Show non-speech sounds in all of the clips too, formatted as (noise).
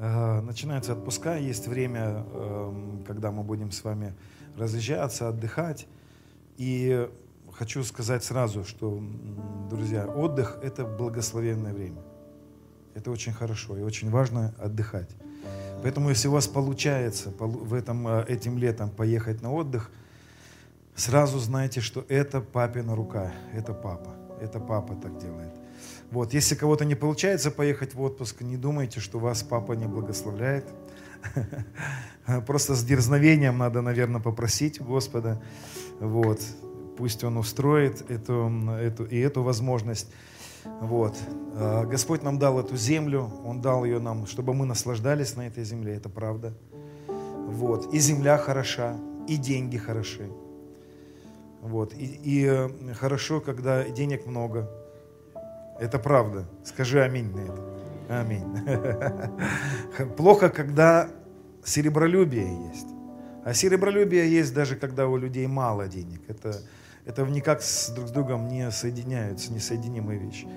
Э, начинаются отпуска, есть время, эм, когда мы будем с вами разъезжаться, отдыхать. И хочу сказать сразу, что, друзья, отдых – это благословенное время. Это очень хорошо и очень важно отдыхать. Поэтому, если у вас получается в этом, э, этим летом поехать на отдых, сразу знайте, что это папина рука, это папа, это папа так делает. Вот, если кого-то не получается поехать в отпуск, не думайте, что вас папа не благословляет. (laughs) Просто с дерзновением надо, наверное, попросить Господа. Вот, пусть Он устроит эту, эту, и эту возможность. Вот. А, Господь нам дал эту землю, Он дал ее нам, чтобы мы наслаждались на этой земле, это правда. Вот. И земля хороша, и деньги хороши. Вот. И, и э, хорошо, когда денег много. Это правда. Скажи аминь на это. Аминь. (laughs) Плохо, когда серебролюбие есть. А серебролюбие есть даже когда у людей мало денег. Это, это никак с, друг с другом не соединяются, несоединимые вещи.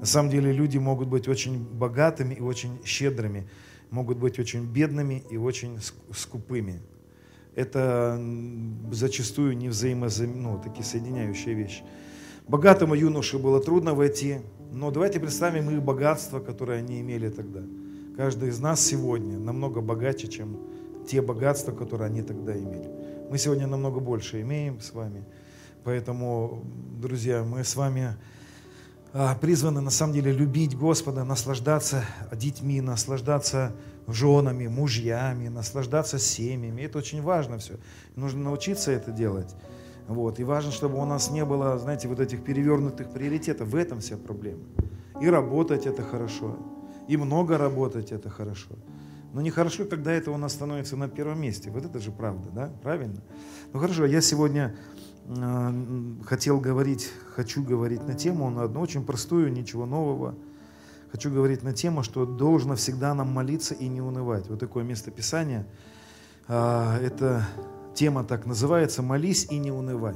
На самом деле люди могут быть очень богатыми и очень щедрыми, могут быть очень бедными и очень скупыми. Это зачастую не взаимозаменяющие, ну, такие соединяющие вещи. Богатому юноше было трудно войти но давайте представим их богатство, которое они имели тогда. Каждый из нас сегодня намного богаче, чем те богатства, которые они тогда имели. Мы сегодня намного больше имеем с вами. Поэтому, друзья, мы с вами а, призваны на самом деле любить Господа, наслаждаться детьми, наслаждаться женами, мужьями, наслаждаться семьями. Это очень важно все. Нужно научиться это делать. Вот. И важно, чтобы у нас не было, знаете, вот этих перевернутых приоритетов. В этом вся проблема. И работать это хорошо, и много работать это хорошо. Но нехорошо, когда это у нас становится на первом месте. Вот это же правда, да? Правильно? Ну хорошо, я сегодня э, хотел говорить, хочу говорить на тему, на одну очень простую, ничего нового. Хочу говорить на тему, что должно всегда нам молиться и не унывать. Вот такое место Писания. Э, это Тема так называется «Молись и не унывай».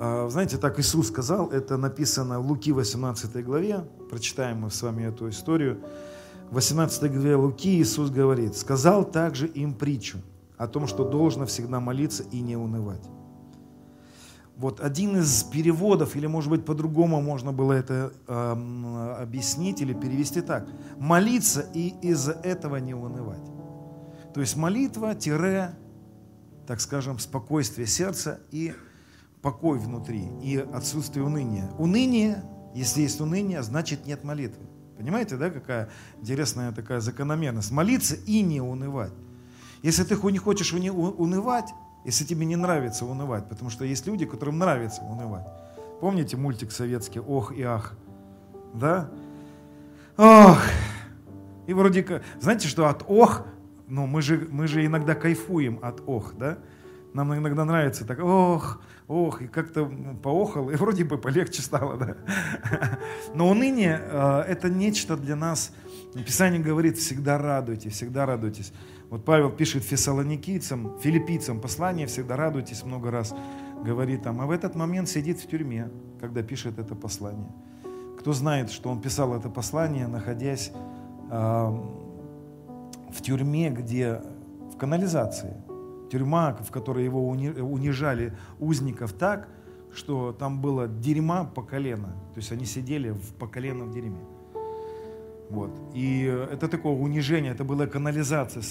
А, знаете, так Иисус сказал, это написано в Луки 18 главе, прочитаем мы с вами эту историю. В 18 главе Луки Иисус говорит, «Сказал также им притчу о том, что должно всегда молиться и не унывать». Вот один из переводов, или может быть по-другому можно было это э, объяснить или перевести так. Молиться и из-за этого не унывать. То есть молитва, тире, так скажем, спокойствие сердца и покой внутри, и отсутствие уныния. Уныние, если есть уныние, значит нет молитвы. Понимаете, да, какая интересная такая закономерность? Молиться и не унывать. Если ты не хочешь унывать, если тебе не нравится унывать, потому что есть люди, которым нравится унывать. Помните мультик советский «Ох и ах»? Да? Ох! И вроде как, знаете, что от «ох» Но мы же, мы же иногда кайфуем от ох, да? Нам иногда нравится так, ох, ох, и как-то поохал, и вроде бы полегче стало, да? (laughs) Но уныние э, – это нечто для нас, Писание говорит, всегда радуйтесь, всегда радуйтесь. Вот Павел пишет фессалоникийцам, филиппийцам послание, всегда радуйтесь много раз, говорит там, а в этот момент сидит в тюрьме, когда пишет это послание. Кто знает, что он писал это послание, находясь в тюрьме, где в канализации, тюрьма, в которой его унижали узников так, что там было дерьма по колено. То есть они сидели в, по колено в дерьме. Вот. И это такое унижение, это была канализация,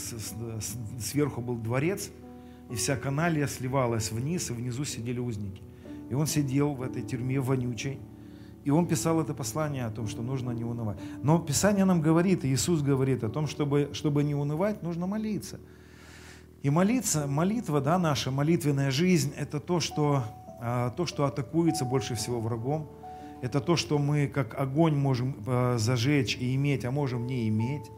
сверху был дворец, и вся каналия сливалась вниз, и внизу сидели узники. И он сидел в этой тюрьме вонючей, и он писал это послание о том, что нужно не унывать. Но Писание нам говорит, и Иисус говорит о том, чтобы, чтобы не унывать, нужно молиться. И молиться, молитва, да, наша молитвенная жизнь, это то, что, а, то, что атакуется больше всего врагом. Это то, что мы как огонь можем а, зажечь и иметь, а можем не иметь.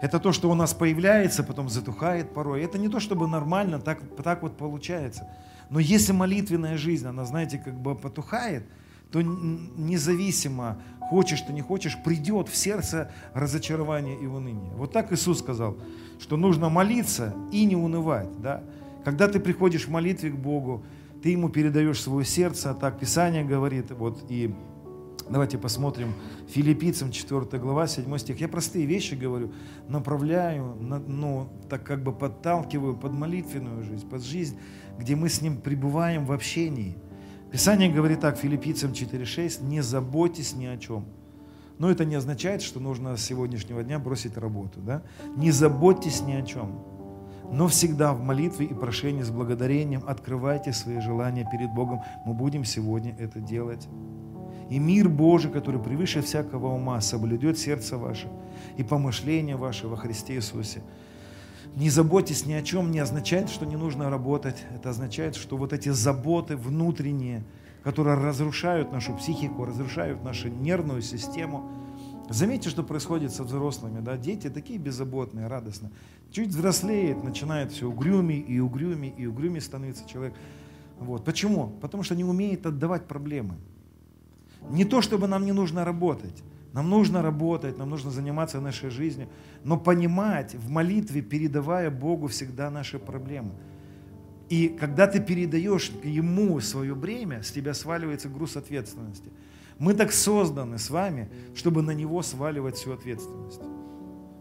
Это то, что у нас появляется, потом затухает порой. Это не то, чтобы нормально, так, так вот получается. Но если молитвенная жизнь, она, знаете, как бы потухает – то независимо, хочешь ты не хочешь, придет в сердце разочарование и уныние. Вот так Иисус сказал, что нужно молиться и не унывать. Да? Когда ты приходишь в молитве к Богу, ты Ему передаешь свое сердце, а так Писание говорит, вот и Давайте посмотрим Филиппийцам 4 глава, 7 стих. Я простые вещи говорю, направляю, ну, так как бы подталкиваю под молитвенную жизнь, под жизнь, где мы с Ним пребываем в общении. Писание говорит так, Филиппийцам 4.6, не заботьтесь ни о чем. Но это не означает, что нужно с сегодняшнего дня бросить работу. Да? Не заботьтесь ни о чем. Но всегда в молитве и прошении с благодарением открывайте свои желания перед Богом. Мы будем сегодня это делать. И мир Божий, который превыше всякого ума, соблюдет сердце ваше и помышления ваши во Христе Иисусе. Не заботьтесь ни о чем не означает, что не нужно работать. Это означает, что вот эти заботы внутренние, которые разрушают нашу психику, разрушают нашу нервную систему. Заметьте, что происходит со взрослыми. Да? Дети такие беззаботные, радостные. Чуть взрослеет, начинает все угрюмей и угрюмей, и угрюмей становится человек. Вот. Почему? Потому что не умеет отдавать проблемы. Не то, чтобы нам не нужно работать. Нам нужно работать, нам нужно заниматься нашей жизнью, но понимать в молитве, передавая Богу всегда наши проблемы. И когда ты передаешь Ему свое бремя, с тебя сваливается груз ответственности. Мы так созданы с вами, чтобы на Него сваливать всю ответственность.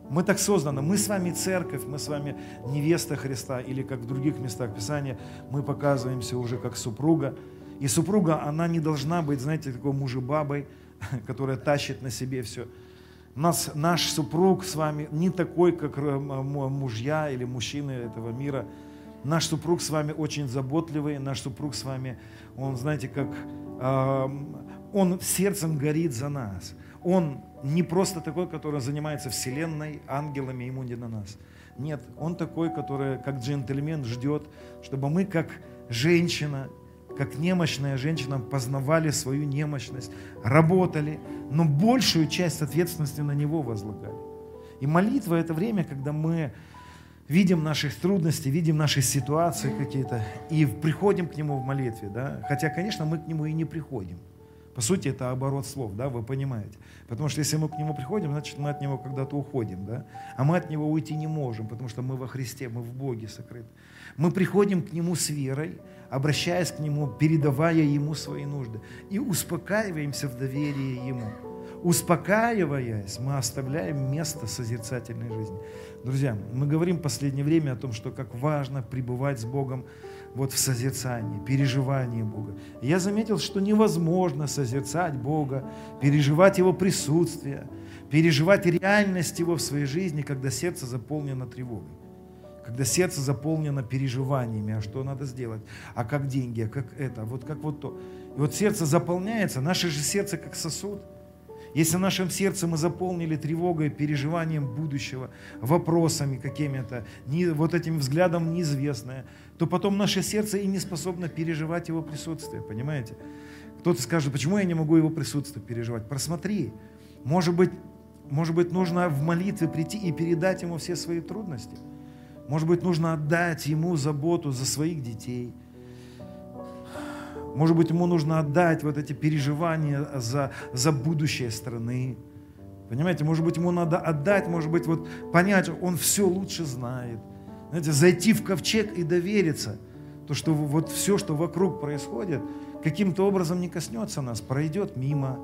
Мы так созданы. Мы с вами церковь, мы с вами невеста Христа, или как в других местах Писания, мы показываемся уже как супруга. И супруга, она не должна быть, знаете, такой мужебабой, (laughs) которая тащит на себе все. Нас, наш супруг с вами не такой, как э, мужья или мужчины этого мира. Наш супруг с вами очень заботливый, наш супруг с вами, он, знаете, как э, он сердцем горит за нас. Он не просто такой, который занимается вселенной, ангелами, ему не на нас. Нет, он такой, который как джентльмен ждет, чтобы мы как женщина как немощная женщина, познавали свою немощность, работали, но большую часть ответственности на Него возлагали. И молитва – это время, когда мы видим наши трудности, видим наши ситуации какие-то и приходим к Нему в молитве. Да? Хотя, конечно, мы к Нему и не приходим. По сути, это оборот слов, да, вы понимаете. Потому что если мы к Нему приходим, значит, мы от Него когда-то уходим, да. А мы от Него уйти не можем, потому что мы во Христе, мы в Боге сокрыты. Мы приходим к Нему с верой, обращаясь к Нему, передавая Ему свои нужды. И успокаиваемся в доверии Ему. Успокаиваясь, мы оставляем место созерцательной жизни. Друзья, мы говорим в последнее время о том, что как важно пребывать с Богом вот в созерцании, переживании Бога. Я заметил, что невозможно созерцать Бога, переживать Его присутствие, переживать реальность Его в своей жизни, когда сердце заполнено тревогой когда сердце заполнено переживаниями, а что надо сделать, а как деньги, а как это, вот как вот то. И вот сердце заполняется, наше же сердце как сосуд. Если в нашем сердце мы заполнили тревогой, переживанием будущего, вопросами какими-то, вот этим взглядом неизвестное, то потом наше сердце и не способно переживать его присутствие, понимаете? Кто-то скажет, почему я не могу его присутствие переживать? Просмотри. Может быть, может быть, нужно в молитве прийти и передать ему все свои трудности – может быть, нужно отдать ему заботу за своих детей. Может быть, ему нужно отдать вот эти переживания за, за будущее страны. Понимаете, может быть, ему надо отдать, может быть, вот понять, он все лучше знает. Знаете, зайти в ковчег и довериться, то, что вот все, что вокруг происходит, каким-то образом не коснется нас, пройдет мимо.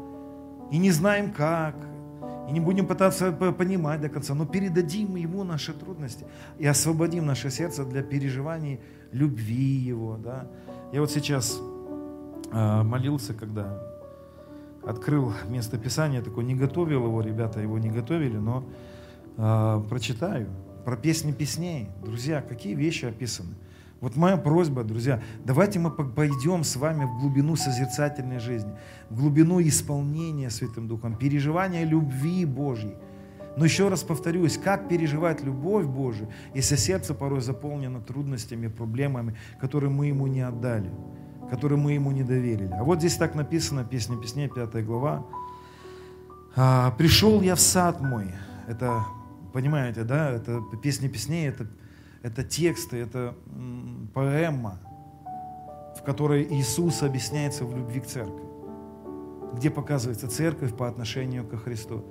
И не знаем как, и не будем пытаться понимать до конца, но передадим Ему наши трудности и освободим наше сердце для переживаний любви Его. Да? Я вот сейчас э, молился, когда открыл место Писания, такой не готовил его, ребята его не готовили, но э, прочитаю про песни песней. Друзья, какие вещи описаны. Вот моя просьба, друзья, давайте мы пойдем с вами в глубину созерцательной жизни, в глубину исполнения Святым Духом, переживания любви Божьей. Но еще раз повторюсь, как переживать любовь Божию, если сердце порой заполнено трудностями, проблемами, которые мы ему не отдали, которые мы ему не доверили. А вот здесь так написано, песня песней, 5 глава. «А, «Пришел я в сад мой». Это, понимаете, да, это песня песней, это это тексты, это поэма, в которой Иисус объясняется в любви к церкви, где показывается церковь по отношению ко Христу.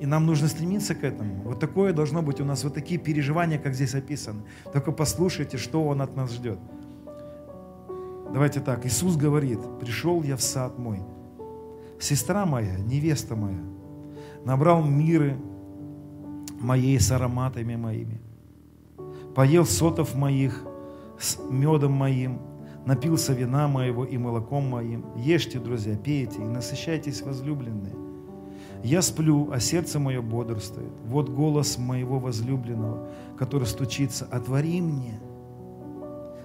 И нам нужно стремиться к этому. Вот такое должно быть у нас, вот такие переживания, как здесь описано. Только послушайте, что Он от нас ждет. Давайте так, Иисус говорит, пришел я в сад мой, сестра моя, невеста моя, набрал миры моей с ароматами моими, поел сотов моих с медом моим, напился вина моего и молоком моим. Ешьте, друзья, пейте и насыщайтесь, возлюбленные. Я сплю, а сердце мое бодрствует. Вот голос моего возлюбленного, который стучится, отвори мне.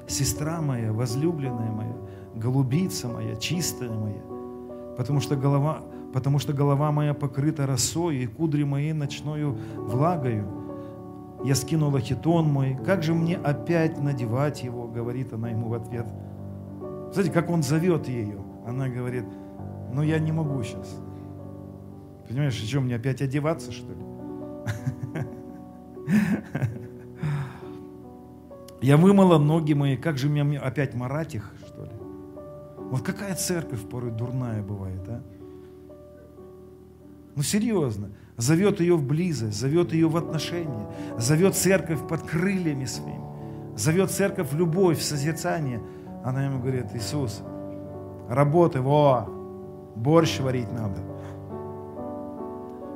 Сестра моя, возлюбленная моя, голубица моя, чистая моя, потому что голова, потому что голова моя покрыта росой, и кудри мои ночною влагою. Я скинула хитон мой, как же мне опять надевать его, говорит она ему в ответ. Знаете, как он зовет ее? Она говорит, ну я не могу сейчас. Понимаешь, что, мне опять одеваться, что ли? Я вымыла ноги мои, как же мне опять марать их, что ли? Вот какая церковь порой дурная бывает, а? Ну серьезно, зовет ее в близость, зовет ее в отношения, зовет церковь под крыльями своими, зовет церковь в любовь, в созерцание. Она ему говорит, Иисус, работай, во, борщ варить надо.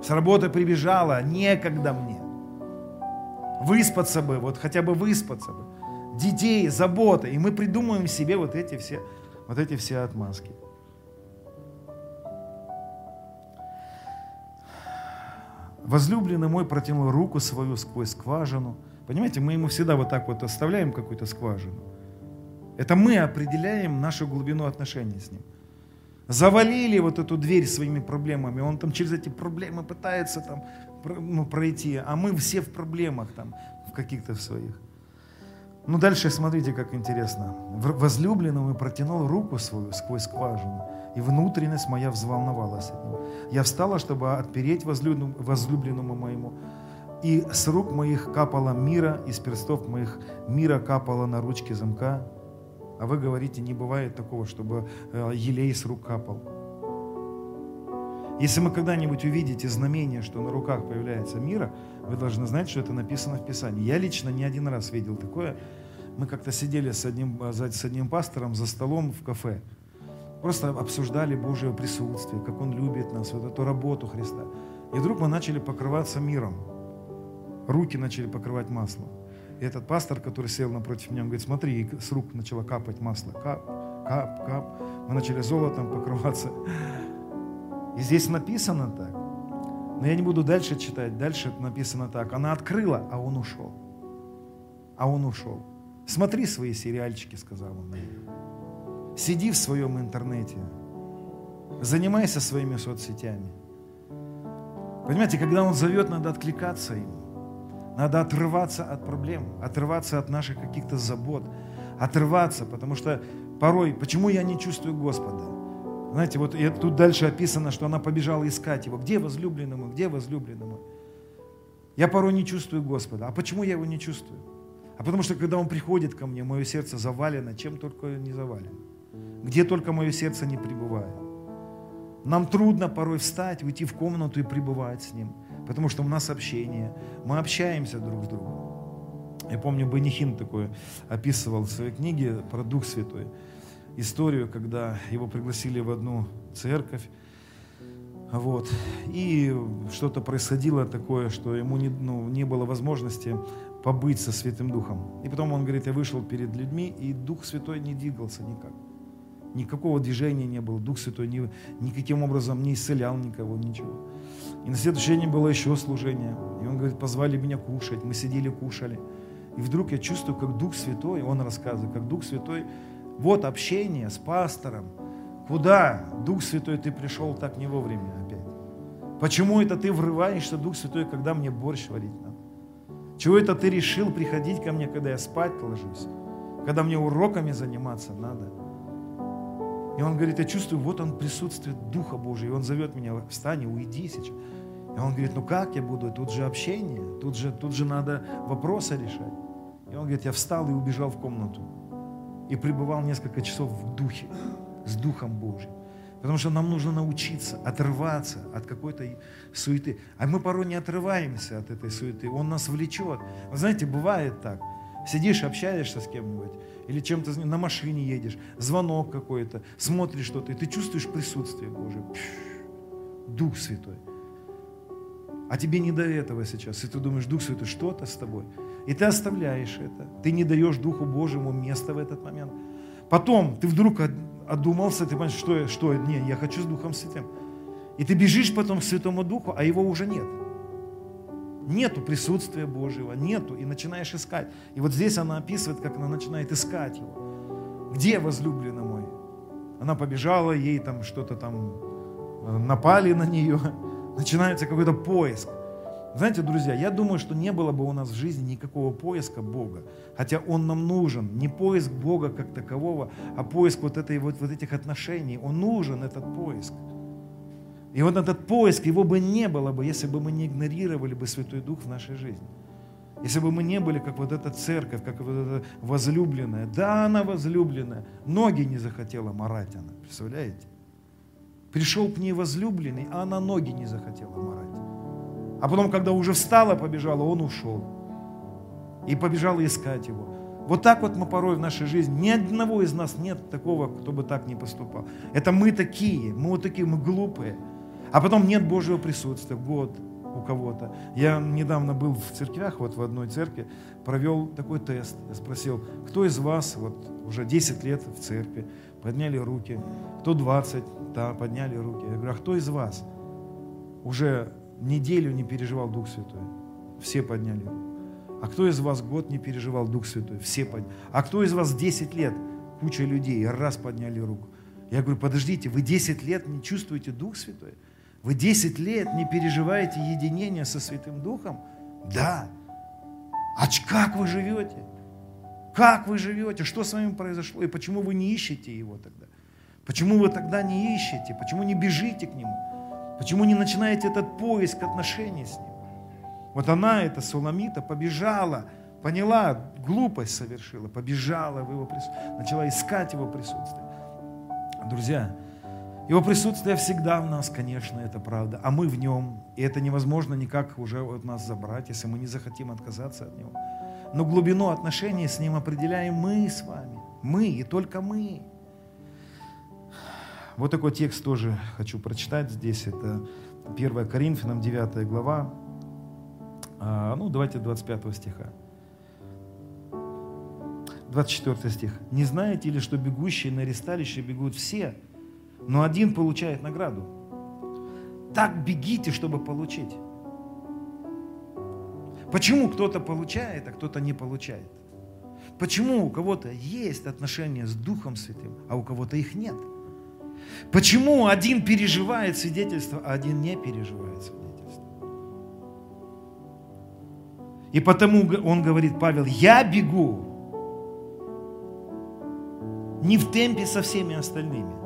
С работы прибежала, некогда мне. Выспаться бы, вот хотя бы выспаться бы. Детей, забота. И мы придумываем себе вот эти все, вот эти все отмазки. Возлюбленный мой протянул руку свою сквозь скважину. Понимаете, мы ему всегда вот так вот оставляем какую-то скважину. Это мы определяем нашу глубину отношений с ним завалили вот эту дверь своими проблемами, он там через эти проблемы пытается там ну, пройти, а мы все в проблемах там, в каких-то своих. Ну дальше смотрите, как интересно. Возлюбленному протянул руку свою сквозь скважину, и внутренность моя взволновалась от него. Я встала, чтобы отпереть возлюбленному, моему, и с рук моих капала мира, из перстов моих мира капала на ручки замка, а вы говорите, не бывает такого, чтобы э, елей с рук капал. Если мы когда-нибудь увидите знамение, что на руках появляется мира, вы должны знать, что это написано в Писании. Я лично не один раз видел такое. Мы как-то сидели с одним, с одним пастором за столом в кафе. Просто обсуждали Божье присутствие, как Он любит нас, вот эту работу Христа. И вдруг мы начали покрываться миром. Руки начали покрывать маслом. И этот пастор, который сел напротив меня, он говорит, смотри, и с рук начало капать масло. Кап, кап, кап. Мы начали золотом покрываться. И здесь написано так. Но я не буду дальше читать. Дальше написано так. Она открыла, а он ушел. А он ушел. Смотри свои сериальчики, сказал он мне. Сиди в своем интернете. Занимайся своими соцсетями. Понимаете, когда он зовет, надо откликаться ему. Надо отрываться от проблем, отрываться от наших каких-то забот, отрываться, потому что порой, почему я не чувствую Господа? Знаете, вот и тут дальше описано, что она побежала искать его. Где возлюбленному? Где возлюбленному? Я порой не чувствую Господа. А почему я его не чувствую? А потому что, когда он приходит ко мне, мое сердце завалено, чем только не завалено. Где только мое сердце не пребывает. Нам трудно порой встать, уйти в комнату и пребывать с ним потому что у нас общение, мы общаемся друг с другом. Я помню, Бенихин такой описывал в своей книге про Дух Святой историю, когда его пригласили в одну церковь, вот, и что-то происходило такое, что ему не, ну, не было возможности побыть со Святым Духом. И потом он говорит, я вышел перед людьми, и Дух Святой не двигался никак. Никакого движения не было. Дух Святой ни, никаким образом не исцелял никого, ничего. И на следующий день было еще служение. И он говорит, позвали меня кушать. Мы сидели, кушали. И вдруг я чувствую, как Дух Святой, он рассказывает, как Дух Святой, вот общение с пастором. Куда, Дух Святой, ты пришел так не вовремя опять? Почему это ты врываешься, Дух Святой, когда мне борщ варить надо? Чего это ты решил приходить ко мне, когда я спать ложусь? Когда мне уроками заниматься надо? И он говорит, я чувствую, вот он присутствие Духа Божия, и он зовет меня, встань, уйди сейчас. И он говорит, ну как я буду, тут же общение, тут же, тут же надо вопросы решать. И он говорит, я встал и убежал в комнату. И пребывал несколько часов в духе, с Духом Божьим. Потому что нам нужно научиться отрываться от какой-то суеты. А мы порой не отрываемся от этой суеты. Он нас влечет. Вы знаете, бывает так. Сидишь, общаешься с кем-нибудь, или чем-то на машине едешь, звонок какой-то, смотришь что-то, и ты чувствуешь присутствие Божие. Дух Святой. А тебе не до этого сейчас. И ты думаешь, Дух Святой, что-то с тобой. И ты оставляешь это. Ты не даешь Духу Божьему места в этот момент. Потом ты вдруг одумался, ты понимаешь, что, что не, я хочу с Духом Святым. И ты бежишь потом к Святому Духу, а его уже нет. Нету присутствия Божьего, нету, и начинаешь искать. И вот здесь она описывает, как она начинает искать его. Где возлюбленный мой? Она побежала, ей там что-то там э, напали на нее. (laughs) Начинается какой-то поиск. Знаете, друзья, я думаю, что не было бы у нас в жизни никакого поиска Бога, хотя Он нам нужен. Не поиск Бога как такового, а поиск вот, этой, вот, вот этих отношений. Он нужен, этот поиск. И вот этот поиск, его бы не было бы, если бы мы не игнорировали бы Святой Дух в нашей жизни. Если бы мы не были, как вот эта церковь, как вот эта возлюбленная. Да, она возлюбленная. Ноги не захотела морать она, представляете? Пришел к ней возлюбленный, а она ноги не захотела морать. А потом, когда уже встала, побежала, он ушел. И побежала искать его. Вот так вот мы порой в нашей жизни, ни одного из нас нет такого, кто бы так не поступал. Это мы такие, мы вот такие, мы глупые. А потом нет Божьего присутствия, год у кого-то. Я недавно был в церквях, вот в одной церкви, провел такой тест. Я спросил, кто из вас, вот уже 10 лет в церкви, подняли руки, кто 20, да, подняли руки. Я говорю, а кто из вас уже неделю не переживал Дух Святой? Все подняли руку. А кто из вас год не переживал Дух Святой? Все подняли. А кто из вас 10 лет? Куча людей раз подняли руку. Я говорю, подождите, вы 10 лет не чувствуете Дух Святой? Вы 10 лет не переживаете единение со Святым Духом? Да. А как вы живете? Как вы живете? Что с вами произошло? И почему вы не ищете Его тогда? Почему вы тогда не ищете? Почему не бежите к Нему? Почему не начинаете этот поиск отношений с Ним? Вот она, эта Суламита, побежала, поняла, глупость совершила, побежала в Его присутствие, начала искать Его присутствие. Друзья, его присутствие всегда в нас, конечно, это правда, а мы в нем. И это невозможно никак уже от нас забрать, если мы не захотим отказаться от него. Но глубину отношений с ним определяем мы с вами. Мы и только мы. Вот такой текст тоже хочу прочитать здесь. Это 1 Коринфянам 9 глава. А, ну, давайте 25 стиха. 24 стих. «Не знаете ли, что бегущие на ресталище бегут все, но один получает награду. Так бегите, чтобы получить. Почему кто-то получает, а кто-то не получает? Почему у кого-то есть отношения с Духом Святым, а у кого-то их нет? Почему один переживает свидетельство, а один не переживает свидетельство? И потому он говорит, Павел, я бегу не в темпе со всеми остальными.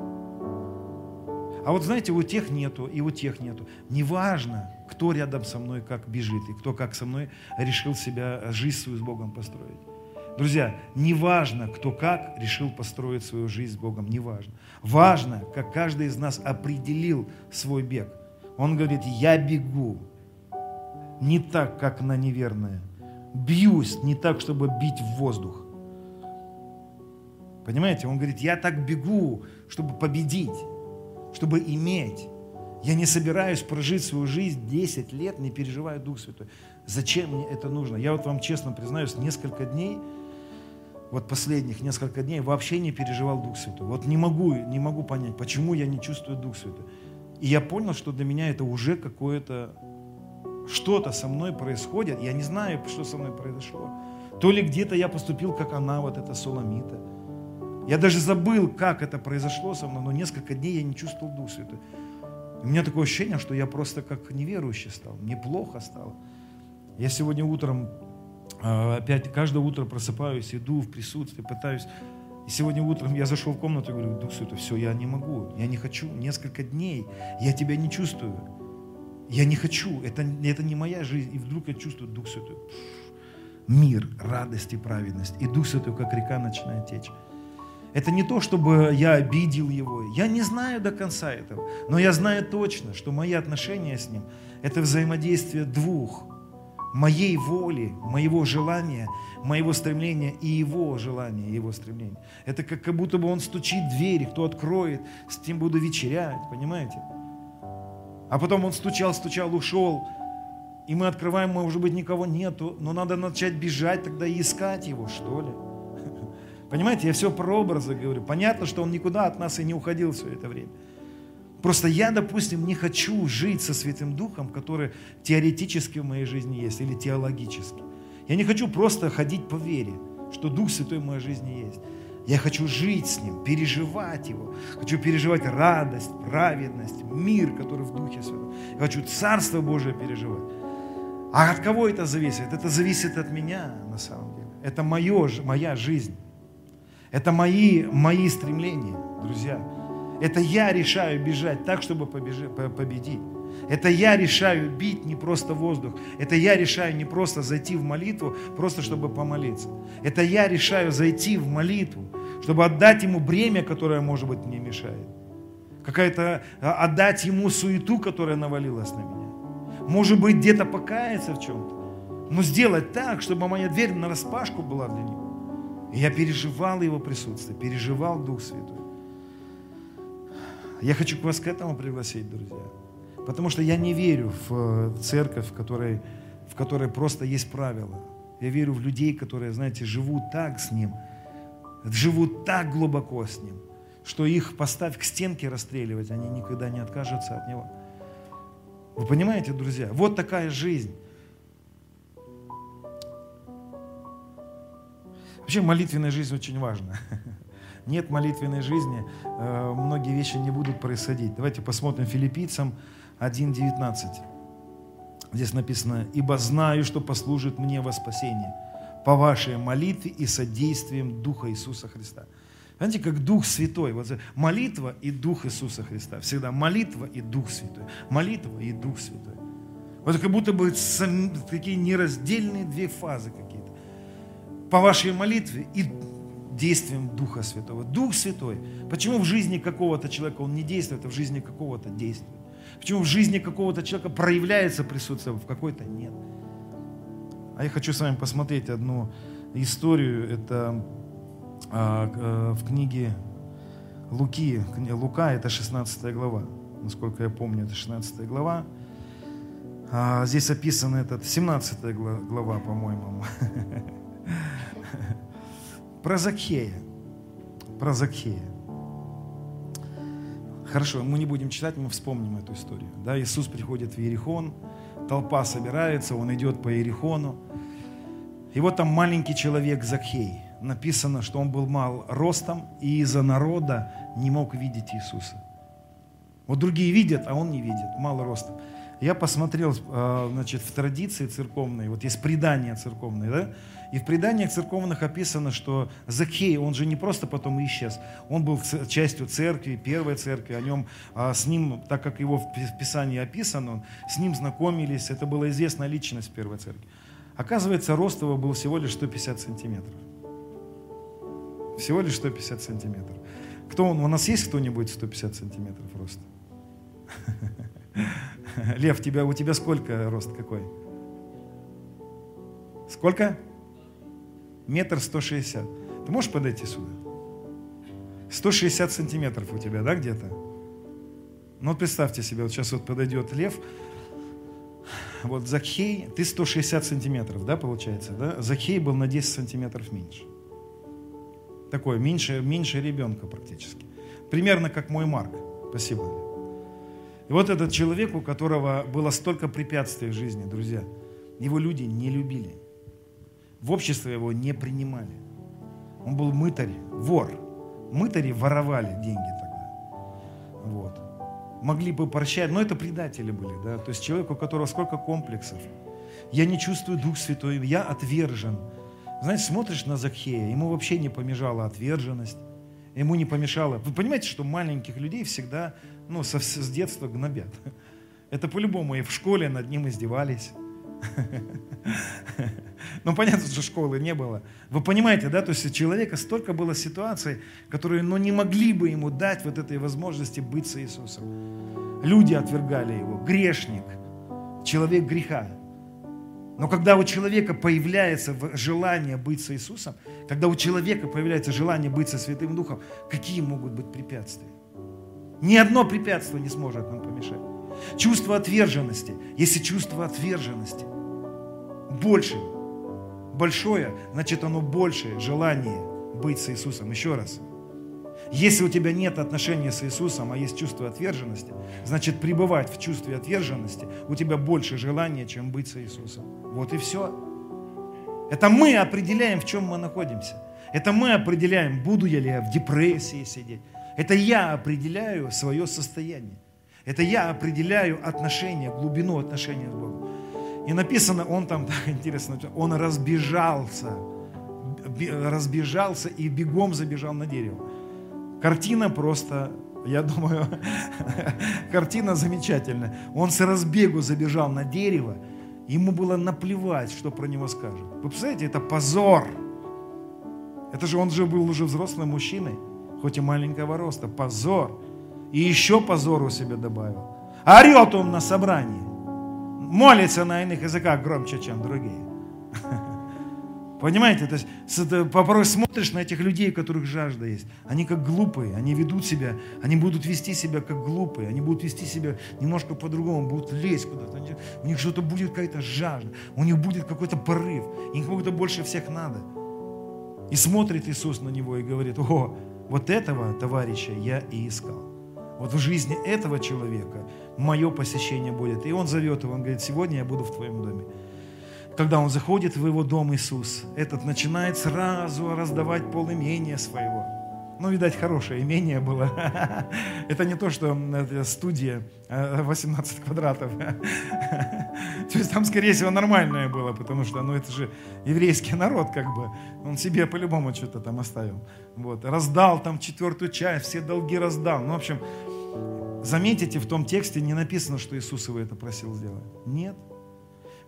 А вот знаете, у тех нету, и у тех нету. Неважно, кто рядом со мной как бежит, и кто как со мной решил себя, жизнь свою с Богом построить. Друзья, неважно, кто как решил построить свою жизнь с Богом, неважно. Важно, как каждый из нас определил свой бег. Он говорит, я бегу не так, как на неверное. Бьюсь не так, чтобы бить в воздух. Понимаете? Он говорит, я так бегу, чтобы победить чтобы иметь. Я не собираюсь прожить свою жизнь 10 лет, не переживая Дух Святой. Зачем мне это нужно? Я вот вам честно признаюсь, несколько дней, вот последних несколько дней вообще не переживал Дух Святой. Вот не могу, не могу понять, почему я не чувствую Дух Святой. И я понял, что для меня это уже какое-то, что-то со мной происходит. Я не знаю, что со мной произошло. То ли где-то я поступил, как она, вот эта Соломита – я даже забыл, как это произошло со мной, но несколько дней я не чувствовал Дух Святой. У меня такое ощущение, что я просто как неверующий стал. Мне плохо стало. Я сегодня утром, а, опять каждое утро просыпаюсь, иду в присутствие, пытаюсь. И сегодня утром я зашел в комнату и говорю, Дух Святой, все, я не могу, я не хочу. Несколько дней я тебя не чувствую. Я не хочу, это, это не моя жизнь. И вдруг я чувствую Дух Святой. Мир, радость и праведность. И Дух Святой, как река, начинает течь. Это не то, чтобы я обидел его. Я не знаю до конца этого. Но я знаю точно, что мои отношения с ним – это взаимодействие двух. Моей воли, моего желания, моего стремления и его желания, его стремления. Это как, как будто бы он стучит в двери, кто откроет, с тем буду вечерять, понимаете? А потом он стучал, стучал, ушел. И мы открываем, может быть, никого нету, но надо начать бежать тогда и искать его, что ли. Понимаете, я все про образы говорю. Понятно, что он никуда от нас и не уходил все это время. Просто я, допустим, не хочу жить со Святым Духом, который теоретически в моей жизни есть, или теологически. Я не хочу просто ходить по вере, что Дух Святой в моей жизни есть. Я хочу жить с Ним, переживать Его. Хочу переживать радость, праведность, мир, который в Духе Святом. Я хочу Царство Божие переживать. А от кого это зависит? Это зависит от меня, на самом деле. Это мое, моя жизнь. Это мои, мои стремления, друзья. Это я решаю бежать так, чтобы победить. Это я решаю бить не просто воздух. Это я решаю не просто зайти в молитву, просто чтобы помолиться. Это я решаю зайти в молитву, чтобы отдать ему бремя, которое, может быть, мне мешает. Какая-то, а, отдать ему суету, которая навалилась на меня. Может быть, где-то покаяться в чем-то. Но сделать так, чтобы моя дверь на распашку была для него. Я переживал его присутствие, переживал Дух Святой. Я хочу вас к этому пригласить, друзья. Потому что я не верю в церковь, в которой, в которой просто есть правила. Я верю в людей, которые, знаете, живут так с Ним, живут так глубоко с Ним, что их поставь к стенке расстреливать, они никогда не откажутся от Него. Вы понимаете, друзья? Вот такая жизнь. Вообще молитвенная жизнь очень важна. (laughs) Нет молитвенной жизни, э, многие вещи не будут происходить. Давайте посмотрим филиппийцам 1.19. Здесь написано, «Ибо знаю, что послужит мне во спасение по вашей молитве и содействием Духа Иисуса Христа». Знаете, как Дух Святой. Вот молитва и Дух Иисуса Христа. Всегда молитва и Дух Святой. Молитва и Дух Святой. Вот как будто бы такие нераздельные две фазы какие-то по вашей молитве и действием Духа Святого. Дух Святой. Почему в жизни какого-то человека он не действует, а в жизни какого-то действует? Почему в жизни какого-то человека проявляется присутствие, а в какой-то нет? А я хочу с вами посмотреть одну историю. Это а, а, в книге Луки. Лука это 16 глава. Насколько я помню, это 16 глава. А, здесь описано этот 17 глава, по-моему. (laughs) Про Закхея. Про Закхея. Хорошо, мы не будем читать, мы вспомним эту историю. Да, Иисус приходит в Иерихон, толпа собирается, он идет по Иерихону. И вот там маленький человек Закхей. Написано, что он был мал ростом и из-за народа не мог видеть Иисуса. Вот другие видят, а он не видит, мало ростом. Я посмотрел, а, значит, в традиции церковной, вот есть предания церковные, да, и в преданиях церковных описано, что Закхей, он же не просто потом исчез, он был частью церкви, первой церкви, о нем, а, с ним, так как его в Писании описано, с ним знакомились, это была известная личность первой церкви. Оказывается, рост его был всего лишь 150 сантиметров. Всего лишь 150 сантиметров. Кто он? У нас есть кто-нибудь 150 сантиметров роста? (laughs) (laughs) Лев, тебя, у тебя сколько рост какой? Сколько? метр сто шестьдесят. Ты можешь подойти сюда? 160 сантиметров у тебя, да, где-то? Ну вот представьте себе, вот сейчас вот подойдет лев, вот Закхей, ты 160 сантиметров, да, получается, да? Закхей был на 10 сантиметров меньше. Такой, меньше, меньше ребенка практически. Примерно как мой Марк. Спасибо. И вот этот человек, у которого было столько препятствий в жизни, друзья, его люди не любили в общество его не принимали. Он был мытарь, вор. Мытари воровали деньги тогда. Вот. Могли бы прощать, но это предатели были. Да? То есть человек, у которого сколько комплексов. Я не чувствую Дух Святой, я отвержен. Знаете, смотришь на Закхея, ему вообще не помешала отверженность, ему не помешало. Вы понимаете, что маленьких людей всегда ну, со, с детства гнобят. Это по-любому и в школе над ним издевались. Ну, понятно, что школы не было. Вы понимаете, да? То есть у человека столько было ситуаций, которые, ну, не могли бы ему дать вот этой возможности быть с Иисусом. Люди отвергали его. Грешник. Человек греха. Но когда у человека появляется желание быть с Иисусом, когда у человека появляется желание быть со Святым Духом, какие могут быть препятствия? Ни одно препятствие не сможет нам помешать. Чувство отверженности. Если чувство отверженности больше, большое, значит оно большее желание быть с Иисусом. Еще раз. Если у тебя нет отношения с Иисусом, а есть чувство отверженности, значит пребывать в чувстве отверженности у тебя больше желания, чем быть с Иисусом. Вот и все. Это мы определяем, в чем мы находимся. Это мы определяем, буду я ли я в депрессии сидеть. Это я определяю свое состояние. Это я определяю отношения, глубину отношения с Богом. И написано, он там, (laughs) так интересно, он разбежался, разбежался и бегом забежал на дерево. Картина просто, я думаю, (laughs) картина замечательная. Он с разбегу забежал на дерево, ему было наплевать, что про него скажут. Вы представляете, это позор. Это же он же был уже взрослым мужчиной, хоть и маленького роста. Позор. И еще позор у себя добавил. Орет он на собрании. Молится на иных языках громче, чем другие. (laughs) Понимаете, то есть порой смотришь на этих людей, у которых жажда есть. Они как глупые, они ведут себя, они будут вести себя как глупые, они будут вести себя немножко по-другому, будут лезть куда-то. У них что-то будет какая-то жажда, у них будет какой-то порыв, им как-то больше всех надо. И смотрит Иисус на него и говорит, о, вот этого товарища я и искал. Вот в жизни этого человека мое посещение будет. И он зовет его, он говорит, сегодня я буду в твоем доме когда он заходит в его дом Иисус, этот начинает сразу раздавать пол имения своего. Ну, видать, хорошее имение было. (laughs) Это не то, что студия 18 э, квадратов. (laughs) То есть там, скорее всего, нормальное было, потому что, ну, это же еврейский народ, как бы. Он себе по-любому что-то там оставил. Вот. Раздал там четвертую часть, все долги раздал. Ну, в общем, заметите, в том тексте не написано, что Иисус его это просил сделать. Нет.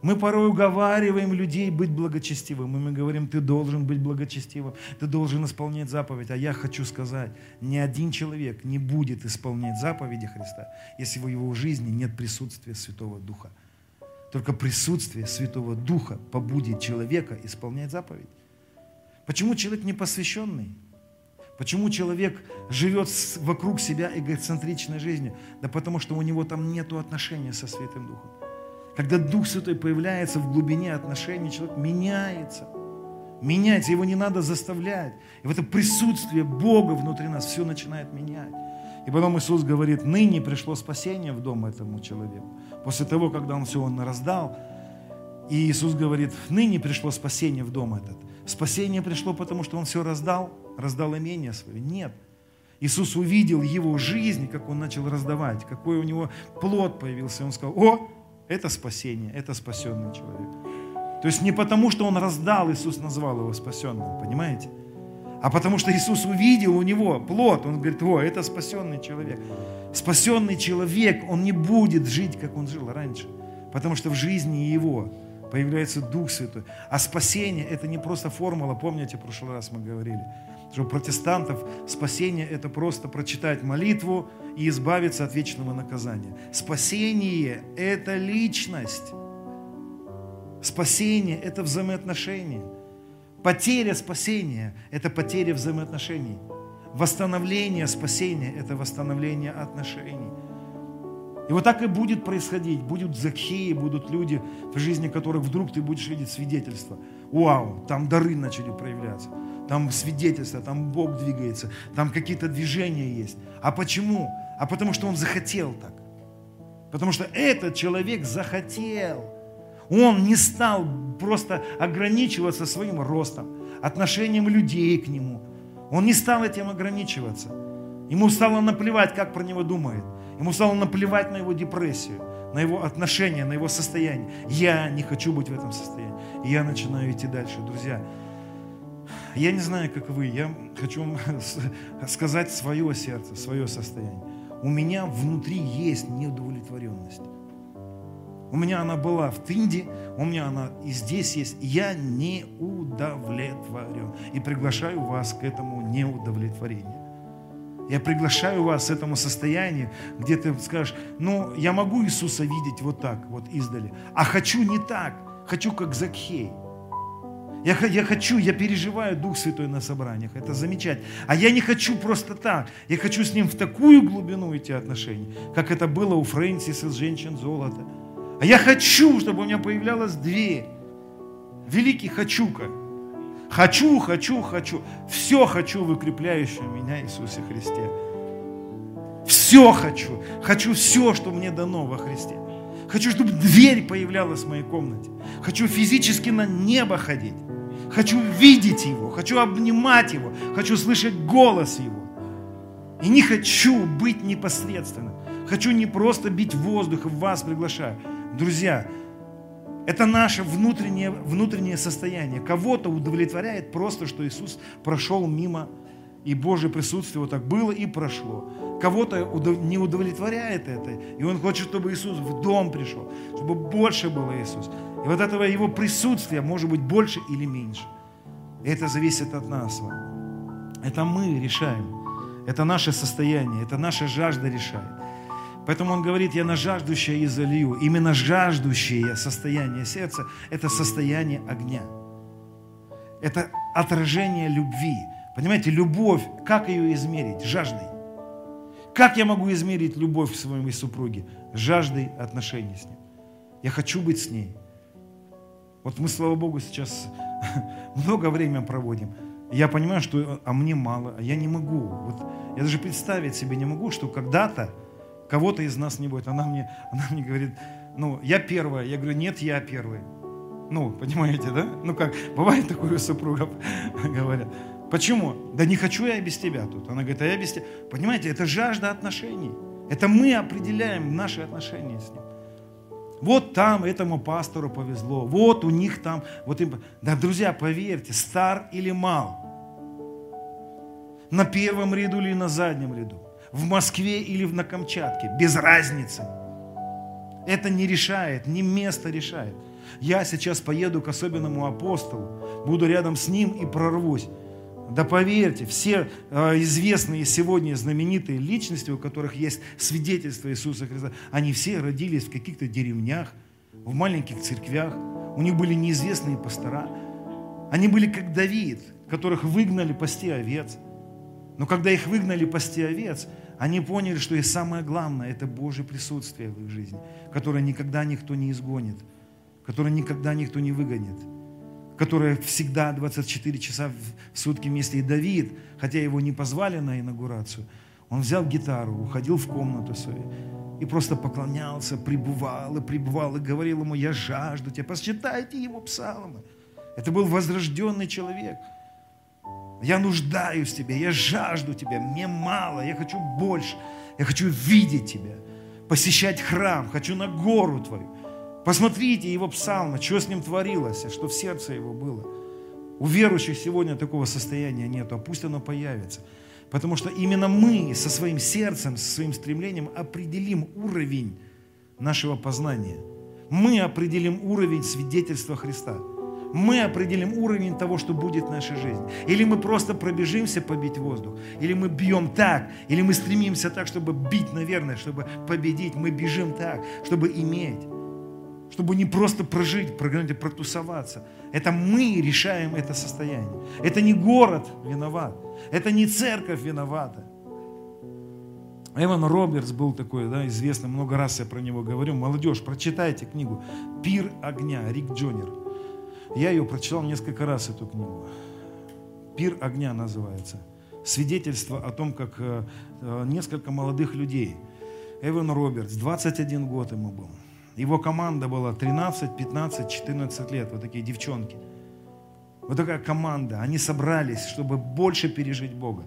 Мы порой уговариваем людей быть благочестивым, и мы говорим, ты должен быть благочестивым, ты должен исполнять заповедь. А я хочу сказать, ни один человек не будет исполнять заповеди Христа, если в его жизни нет присутствия Святого Духа. Только присутствие Святого Духа побудит человека исполнять заповедь. Почему человек не посвященный? Почему человек живет вокруг себя эгоцентричной жизнью? Да потому что у него там нет отношения со Святым Духом. Когда Дух Святой появляется в глубине отношений, человек меняется. Меняется, его не надо заставлять. И в это присутствие Бога внутри нас все начинает менять. И потом Иисус говорит, ныне пришло спасение в дом этому человеку. После того, когда он все он раздал, и Иисус говорит, ныне пришло спасение в дом этот. Спасение пришло, потому что он все раздал, раздал имение свое. Нет. Иисус увидел его жизнь, как он начал раздавать, какой у него плод появился. Он сказал, о, это спасение, это спасенный человек. То есть не потому, что он раздал, Иисус назвал его спасенным, понимаете? А потому что Иисус увидел у него плод, он говорит, о, это спасенный человек. Спасенный человек, он не будет жить, как он жил раньше, потому что в жизни его появляется Дух Святой. А спасение – это не просто формула, помните, в прошлый раз мы говорили, что у протестантов спасение – это просто прочитать молитву и избавиться от вечного наказания. Спасение – это личность. Спасение – это взаимоотношения. Потеря спасения – это потеря взаимоотношений. Восстановление спасения – это восстановление отношений. И вот так и будет происходить. Будут закхеи, будут люди, в жизни которых вдруг ты будешь видеть свидетельства. Вау, там дары начали проявляться там свидетельство, там Бог двигается, там какие-то движения есть. А почему? А потому что он захотел так. Потому что этот человек захотел. Он не стал просто ограничиваться своим ростом, отношением людей к нему. Он не стал этим ограничиваться. Ему стало наплевать, как про него думает. Ему стало наплевать на его депрессию, на его отношения, на его состояние. Я не хочу быть в этом состоянии. И я начинаю идти дальше. Друзья, я не знаю, как вы, я хочу вам (laughs) сказать свое сердце, свое состояние. У меня внутри есть неудовлетворенность. У меня она была в Тинде, у меня она и здесь есть. Я не удовлетворен. И приглашаю вас к этому неудовлетворению. Я приглашаю вас к этому состоянию, где ты скажешь, ну, я могу Иисуса видеть вот так, вот издали, а хочу не так, хочу как Закхей. Я, я хочу, я переживаю Дух Святой на собраниях. Это замечательно. А я не хочу просто так. Я хочу с Ним в такую глубину идти отношений, как это было у Фрэнсиса с женщин золота. А я хочу, чтобы у меня появлялась дверь. Великий хочука. Хочу, хочу, хочу. Все хочу в меня Иисусе Христе. Все хочу. Хочу все, что мне дано во Христе. Хочу, чтобы дверь появлялась в моей комнате. Хочу физически на небо ходить. Хочу видеть Его. Хочу обнимать Его. Хочу слышать голос Его. И не хочу быть непосредственным. Хочу не просто бить воздух и вас приглашаю. Друзья, это наше внутреннее, внутреннее состояние. Кого-то удовлетворяет просто, что Иисус прошел мимо, и Божье присутствие вот так было и прошло. Кого-то не удовлетворяет это, и он хочет, чтобы Иисус в дом пришел, чтобы больше было Иисус. И вот этого его присутствия может быть больше или меньше. И это зависит от нас. Это мы решаем. Это наше состояние, это наша жажда решает. Поэтому он говорит, я на жаждущее и залью. Именно жаждущее состояние сердца – это состояние огня. Это отражение любви. Понимаете, любовь, как ее измерить? Жаждой. Как я могу измерить любовь к своей супруге? Жаждой отношений с ним. Я хочу быть с ней. Вот мы, слава Богу, сейчас (laughs) много времени проводим. Я понимаю, что а мне мало, а я не могу. Вот я даже представить себе не могу, что когда-то кого-то из нас не будет. Она мне, (laughs) она мне говорит, ну, я первая. Я говорю, нет, я первый. Ну, понимаете, да? Ну, как, бывает такое у супругов, (laughs) говорят. Почему? Да не хочу я без тебя тут. Она говорит, а я без тебя. Понимаете, это жажда отношений. Это мы определяем наши отношения с ним. Вот там этому пастору повезло, вот у них там, вот им... Да, друзья, поверьте, стар или мал, на первом ряду или на заднем ряду, в Москве или на Камчатке, без разницы. Это не решает, не место решает. Я сейчас поеду к особенному апостолу, буду рядом с ним и прорвусь. Да поверьте, все э, известные сегодня знаменитые личности, у которых есть свидетельство Иисуса Христа, они все родились в каких-то деревнях, в маленьких церквях. У них были неизвестные пастора. Они были как Давид, которых выгнали пасти овец. Но когда их выгнали пасти овец, они поняли, что и самое главное – это Божье присутствие в их жизни, которое никогда никто не изгонит, которое никогда никто не выгонит которая всегда 24 часа в сутки вместе. И Давид, хотя его не позвали на инаугурацию, он взял гитару, уходил в комнату свою и просто поклонялся, пребывал и пребывал, и говорил ему, я жажду тебя, посчитайте его псалмы. Это был возрожденный человек. Я нуждаюсь в тебе, я жажду тебя, мне мало, я хочу больше, я хочу видеть тебя, посещать храм, хочу на гору твою. Посмотрите его псалмы, что с ним творилось, что в сердце его было. У верующих сегодня такого состояния нет, а пусть оно появится. Потому что именно мы со своим сердцем, со своим стремлением определим уровень нашего познания. Мы определим уровень свидетельства Христа. Мы определим уровень того, что будет в нашей жизни. Или мы просто пробежимся побить воздух, или мы бьем так, или мы стремимся так, чтобы бить, наверное, чтобы победить. Мы бежим так, чтобы иметь чтобы не просто прожить, прогнать, протусоваться. Это мы решаем это состояние. Это не город виноват. Это не церковь виновата. Эван Робертс был такой, да, известный, много раз я про него говорю. Молодежь, прочитайте книгу «Пир огня», Рик Джонер. Я ее прочитал несколько раз, эту книгу. «Пир огня» называется. Свидетельство о том, как э, э, несколько молодых людей. Эван Робертс, 21 год ему был. Его команда была 13, 15, 14 лет, вот такие девчонки. Вот такая команда. Они собрались, чтобы больше пережить Бога.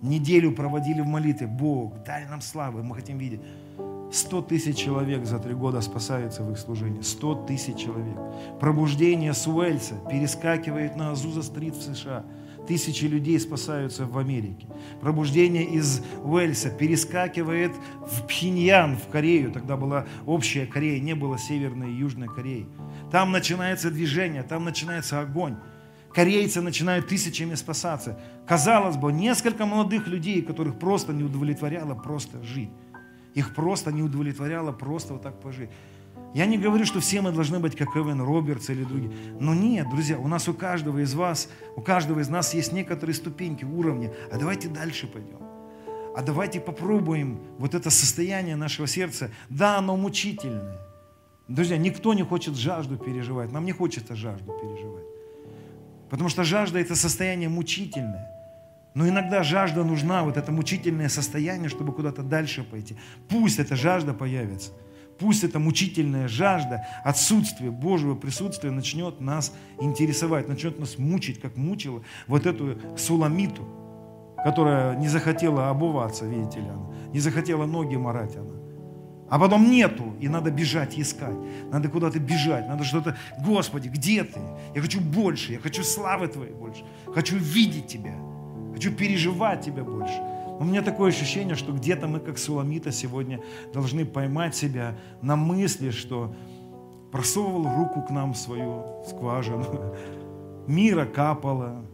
Неделю проводили в молитве. Бог, дай нам славы, мы хотим видеть. 100 тысяч человек за три года спасаются в их служении. 100 тысяч человек. Пробуждение с Уэльса перескакивает на Азуза-стрит в США – Тысячи людей спасаются в Америке. Пробуждение из Уэльса перескакивает в Пхеньян, в Корею. Тогда была общая Корея, не было Северной и Южной Кореи. Там начинается движение, там начинается огонь. Корейцы начинают тысячами спасаться. Казалось бы, несколько молодых людей, которых просто не удовлетворяло просто жить. Их просто не удовлетворяло просто вот так пожить. Я не говорю, что все мы должны быть как Эвен Робертс или другие. Но нет, друзья, у нас у каждого из вас, у каждого из нас есть некоторые ступеньки, уровни. А давайте дальше пойдем. А давайте попробуем вот это состояние нашего сердца. Да, оно мучительное. Друзья, никто не хочет жажду переживать. Нам не хочется жажду переживать. Потому что жажда – это состояние мучительное. Но иногда жажда нужна, вот это мучительное состояние, чтобы куда-то дальше пойти. Пусть эта жажда появится. Пусть эта мучительная жажда, отсутствие Божьего присутствия начнет нас интересовать, начнет нас мучить, как мучила вот эту суламиту, которая не захотела обуваться, видите ли, она, не захотела ноги морать она. А потом нету, и надо бежать искать. Надо куда-то бежать, надо что-то... Господи, где ты? Я хочу больше, я хочу славы Твоей больше. Хочу видеть Тебя. Хочу переживать Тебя больше. У меня такое ощущение, что где-то мы, как Суламита, сегодня должны поймать себя на мысли, что просовывал руку к нам в свою скважину, (laughs) мира капало,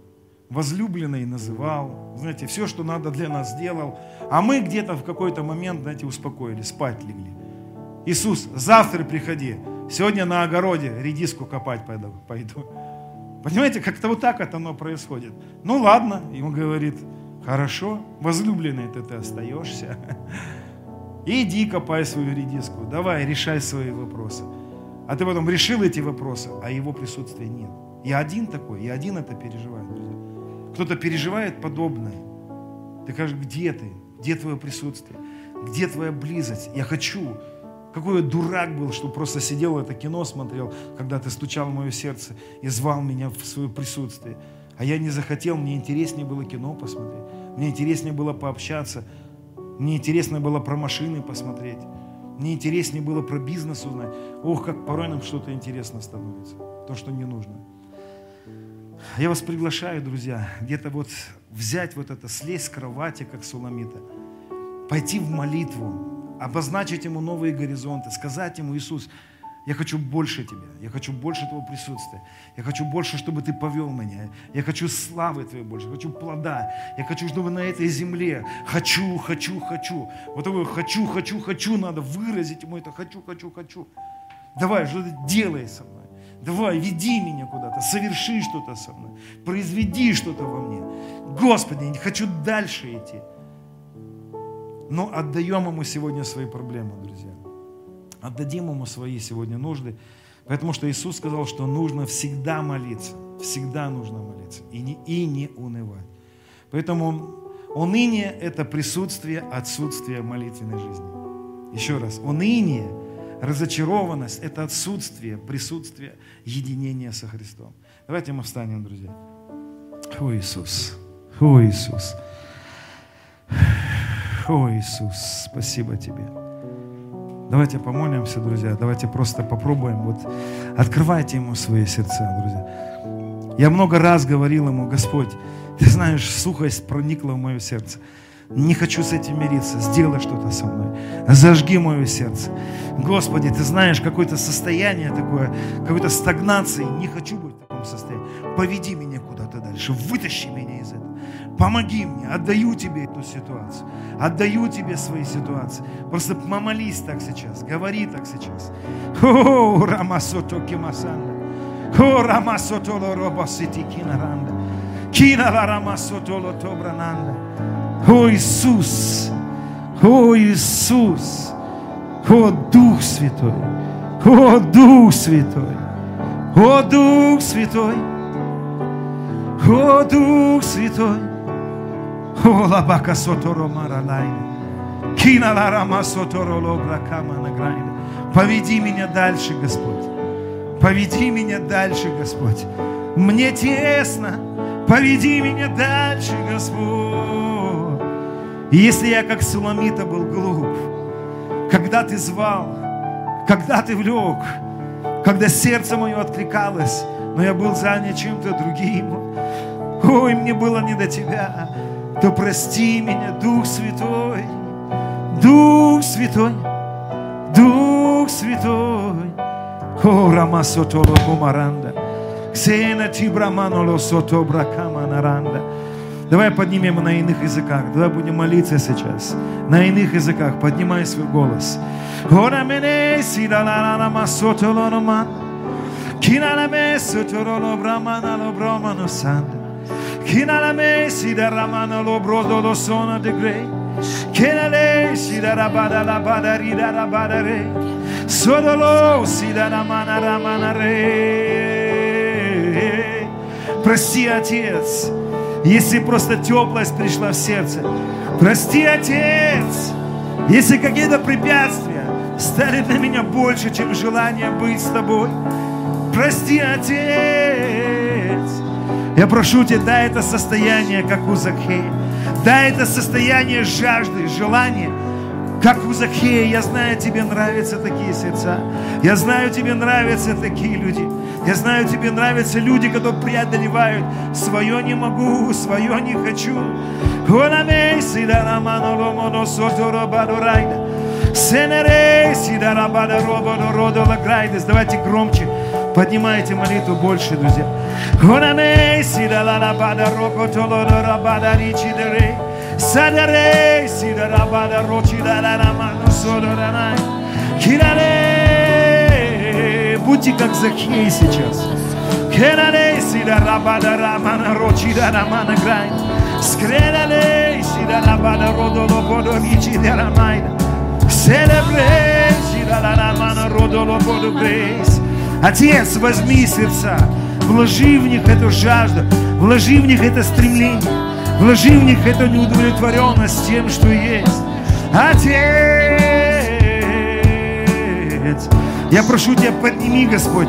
возлюбленный называл, знаете, все, что надо для нас сделал, а мы где-то в какой-то момент, знаете, успокоились, спать легли. Иисус, завтра приходи, сегодня на огороде редиску копать пойду. пойду. Понимаете, как-то вот так это оно происходит. Ну ладно, он говорит, хорошо, возлюбленный ты, ты остаешься. (laughs) Иди копай свою редиску, давай, решай свои вопросы. А ты потом решил эти вопросы, а его присутствия нет. Я один такой, я один это переживаю, друзья. Кто-то переживает подобное. Ты скажешь, где ты? Где твое присутствие? Где твоя близость? Я хочу. Какой я дурак был, что просто сидел это кино смотрел, когда ты стучал в мое сердце и звал меня в свое присутствие. А я не захотел, мне интереснее было кино посмотреть. Мне интереснее было пообщаться. Мне интересно было про машины посмотреть. Мне интереснее было про бизнес узнать. Ох, как порой нам что-то интересно становится. То, что не нужно. Я вас приглашаю, друзья, где-то вот взять вот это, слезть с кровати, как Суламита, пойти в молитву, обозначить ему новые горизонты, сказать ему, Иисус, я хочу больше Тебя, я хочу больше Твоего присутствия, я хочу больше, чтобы Ты повел меня, я хочу славы Твоей больше, хочу плода, я хочу, чтобы на этой земле хочу, хочу, хочу. Вот такое хочу, хочу, хочу надо выразить ему это хочу, хочу, хочу. Давай, что-то делай со мной. Давай, веди меня куда-то, соверши что-то со мной, произведи что-то во мне. Господи, я не хочу дальше идти. Но отдаем Ему сегодня свои проблемы, друзья. Отдадим Ему свои сегодня нужды. Потому что Иисус сказал, что нужно всегда молиться. Всегда нужно молиться. И не, и не унывать. Поэтому уныние – это присутствие отсутствия молитвенной жизни. Еще раз. Уныние – Разочарованность – это отсутствие присутствия единения со Христом. Давайте мы встанем, друзья. О, Иисус! О, Иисус! О, Иисус! Спасибо Тебе. Давайте помолимся, друзья. Давайте просто попробуем. Вот открывайте Ему свои сердца, друзья. Я много раз говорил Ему, Господь, Ты знаешь, сухость проникла в мое сердце. Не хочу с этим мириться. Сделай что-то со мной. Зажги мое сердце. Господи, ты знаешь, какое-то состояние такое, какой-то стагнации. Не хочу быть в таком состоянии. Поведи меня куда-то дальше. Вытащи меня из этого. Помоги мне. Отдаю тебе эту ситуацию. Отдаю тебе свои ситуации. Просто помолись так сейчас. Говори так сейчас. О, Рамасото Кимасанда. О, Рамасото Лоробасити Кинаранда. Кина Рамасото. О Иисус, о Иисус, о Дух Святой, о Дух Святой, о Дух Святой, о Дух Святой, о Лабака Соторо Маралайна, Кина Ларама Соторо Лобра Камана Грайна. Поведи меня дальше, Господь. Поведи меня дальше, Господь. Мне тесно. Поведи меня дальше, Господь. Если я как Суламита был глуп, когда ты звал, когда ты влек, когда сердце мое откликалось, но я был занят чем-то другим, ой, мне было не до тебя, то прости меня, Дух Святой, Дух Святой, Дух Святой, о, Рамасотоло Кумаранда, Ксена Тибраманоло Сото Бракама Наранда, Давай поднимем на иных языках. Давай будем молиться сейчас. На иных языках. Поднимай свой голос. Kinala si da ramana lo brodo lo sono de grey. Kinale si da rabada la bada rida la bada re. Sodolo si da ramana ramana re. Прости, Отец, если просто теплость пришла в сердце. Прости, Отец, если какие-то препятствия стали для меня больше, чем желание быть с Тобой. Прости, Отец, я прошу Тебя, дай это состояние, как у Закхея. Дай это состояние жажды, желания, как у Захея. Я знаю, Тебе нравятся такие сердца. Я знаю, Тебе нравятся такие люди. Я знаю, Тебе нравятся люди, которые преодолевают свое не могу, свое не хочу. Давайте громче. Поднимайте молитву больше, друзья. Садаре, сидарабада, рочи, дарараману, содаранай. Кираре, будьте как Захей сейчас. Кераре, сидарабада, рамана, рочи, дарамана, грай. Скрерале, сидарабада, родоло, бодо, ричи, дарамайна. Селебре, сидарарамана, родоло, бодо, грейс. Отец, возьми сердца, вложи в них эту жажду, вложи в них это стремление, вложи в них эту неудовлетворенность тем, что есть. Отец, я прошу Тебя, подними, Господь,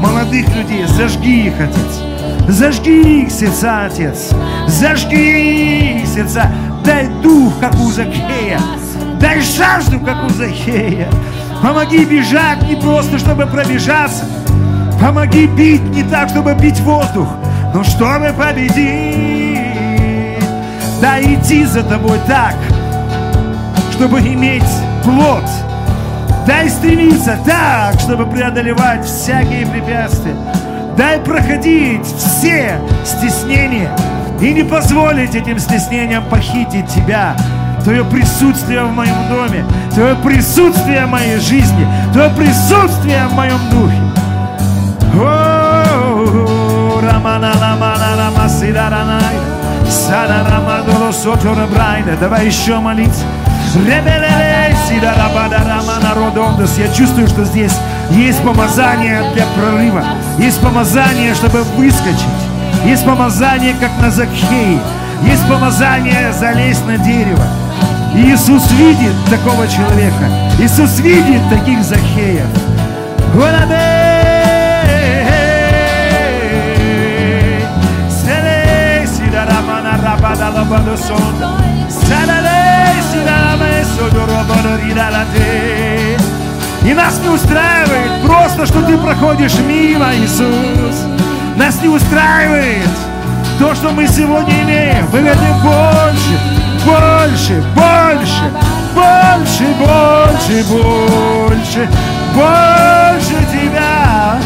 молодых людей, зажги их, Отец. Зажги их сердца, Отец. Зажги их сердца. Дай дух, как у Закея. Дай жажду, как у Захея. Помоги бежать не просто, чтобы пробежаться. Помоги бить не так, чтобы бить воздух, но чтобы победить. Да идти за тобой так, чтобы иметь плод. Дай стремиться так, чтобы преодолевать всякие препятствия. Дай проходить все стеснения и не позволить этим стеснениям похитить тебя, Твое присутствие в моем доме, Твое присутствие в моей жизни, Твое присутствие в моем духе. Давай еще молиться. Я чувствую, что здесь есть помазание для прорыва. Есть помазание, чтобы выскочить. Есть помазание, как на Закхее. Есть помазание залезть на дерево. И Иисус видит такого человека. Иисус видит таких Захеев. И нас не устраивает просто, что ты проходишь мимо, Иисус. Нас не устраивает то, что мы сегодня имеем. Мы хотим больше больше, больше, больше, больше, больше, больше тебя,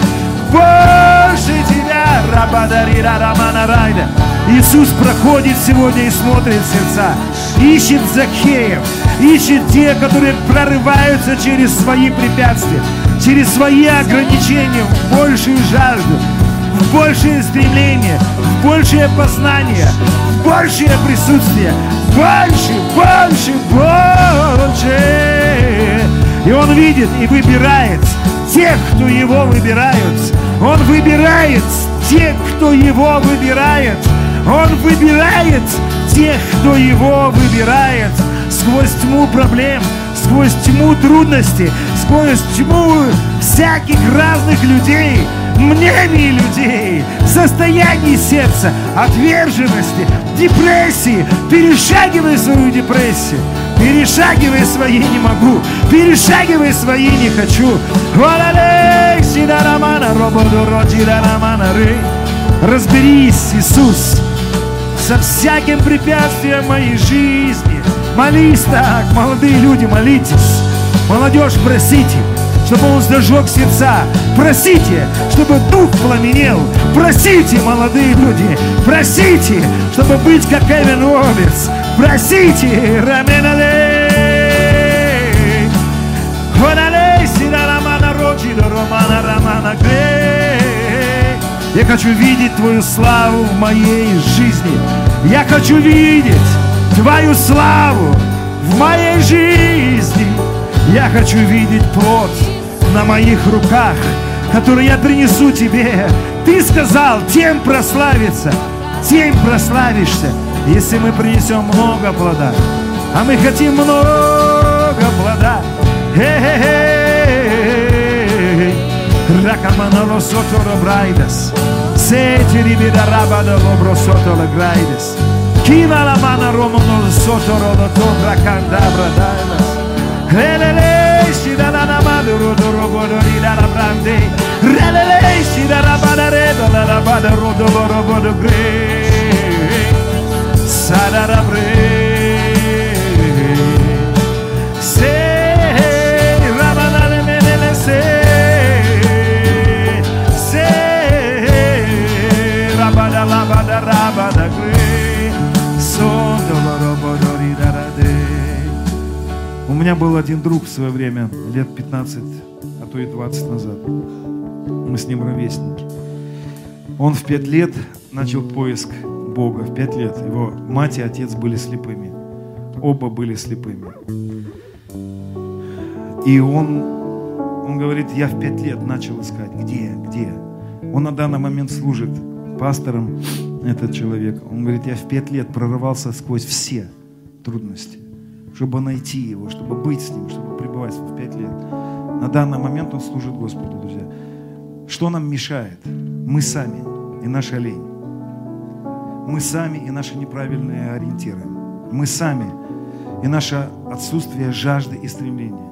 больше тебя. Рабадарира Рамана Райда. Иисус проходит сегодня и смотрит сердца, ищет Закеев, ищет те, которые прорываются через свои препятствия, через свои ограничения в большую жажду, в большее стремление, в большее познание, в большее присутствие, больше, больше, больше. И Он видит и выбирает тех, кто Его выбирают. Он выбирает тех, кто Его выбирает. Он выбирает тех, кто Его выбирает сквозь тьму проблем, сквозь тьму трудностей, сквозь тьму всяких разных людей, мнений людей, состояний сердца, отверженности, депрессии. Перешагивай свою депрессию. Перешагивай свои не могу. Перешагивай свои не хочу. Разберись, Иисус, со всяким препятствием моей жизни. Молись так, молодые люди, молитесь. Молодежь, просите. чтобы Он зажег сердца. Просите, чтобы дух пламенел. Просите, молодые люди, просите, чтобы быть как Эвен Робертс. Просите, Раменалей. Хоналей, Синарамана, Роджида, Романа, Романа, Грей. Я хочу видеть Твою славу в моей жизни. Я хочу видеть Твою славу в моей жизни. Я хочу видеть плод на моих руках, который я принесу Тебе. Ты сказал, тем прославиться, тем прославишься, если мы принесем много плода. А мы хотим много плода. Racamano sotto lo sete ribidaraba da lobro sotto le graides. Kina la mana romo non sotto rodo tobra candabra dailas. Relelesci da la namada rodo robo robodori da la brande. Relelesci da la banareda la la bada rodo robodo gre. Sadara rabre. Меня был один друг в свое время, лет 15, а то и 20 назад. Мы с ним ровесники. Он в пять лет начал поиск Бога. В пять лет. Его мать и отец были слепыми. Оба были слепыми. И он, он говорит, я в пять лет начал искать. Где? Где? Он на данный момент служит пастором, этот человек. Он говорит, я в пять лет прорывался сквозь все трудности чтобы найти Его, чтобы быть с Ним, чтобы пребывать с Ним в пять лет. На данный момент Он служит Господу, друзья. Что нам мешает? Мы сами и наша лень. Мы сами и наши неправильные ориентиры. Мы сами и наше отсутствие жажды и стремления.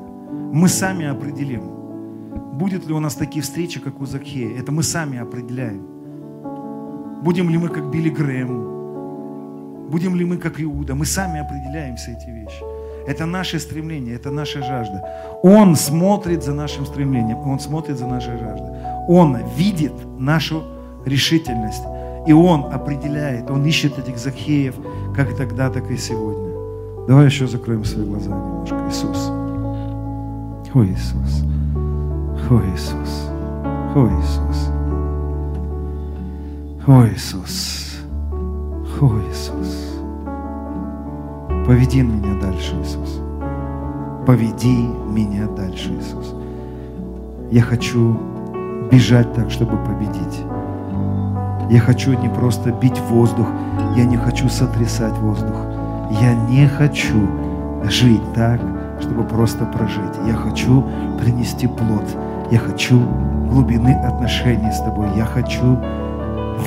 Мы сами определим, будет ли у нас такие встречи, как у Закхея. Это мы сами определяем. Будем ли мы как Билли Грэм, будем ли мы как Иуда. Мы сами определяем все эти вещи. Это наше стремление, это наша жажда. Он смотрит за нашим стремлением, Он смотрит за нашей жаждой. Он видит нашу решительность. И Он определяет, Он ищет этих Захеев, как тогда, так и сегодня. Давай еще закроем свои глаза немножко. Иисус. О, Иисус. О, Иисус. О, Иисус. О, Иисус. О, Иисус. Поведи меня дальше, Иисус. Поведи меня дальше, Иисус. Я хочу бежать так, чтобы победить. Я хочу не просто бить воздух, я не хочу сотрясать воздух. Я не хочу жить так, чтобы просто прожить. Я хочу принести плод. Я хочу глубины отношений с тобой. Я хочу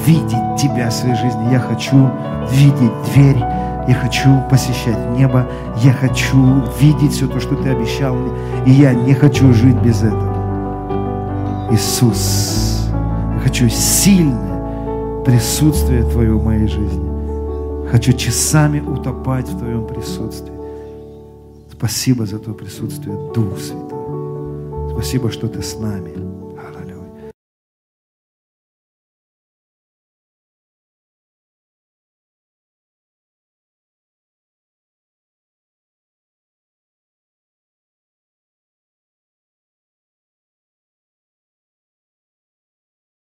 видеть Тебя в своей жизни. Я хочу видеть дверь я хочу посещать небо. Я хочу видеть все то, что Ты обещал мне. И я не хочу жить без этого. Иисус, я хочу сильное присутствие Твое в моей жизни. Хочу часами утопать в Твоем присутствии. Спасибо за то присутствие, Дух Святой. Спасибо, что Ты с нами.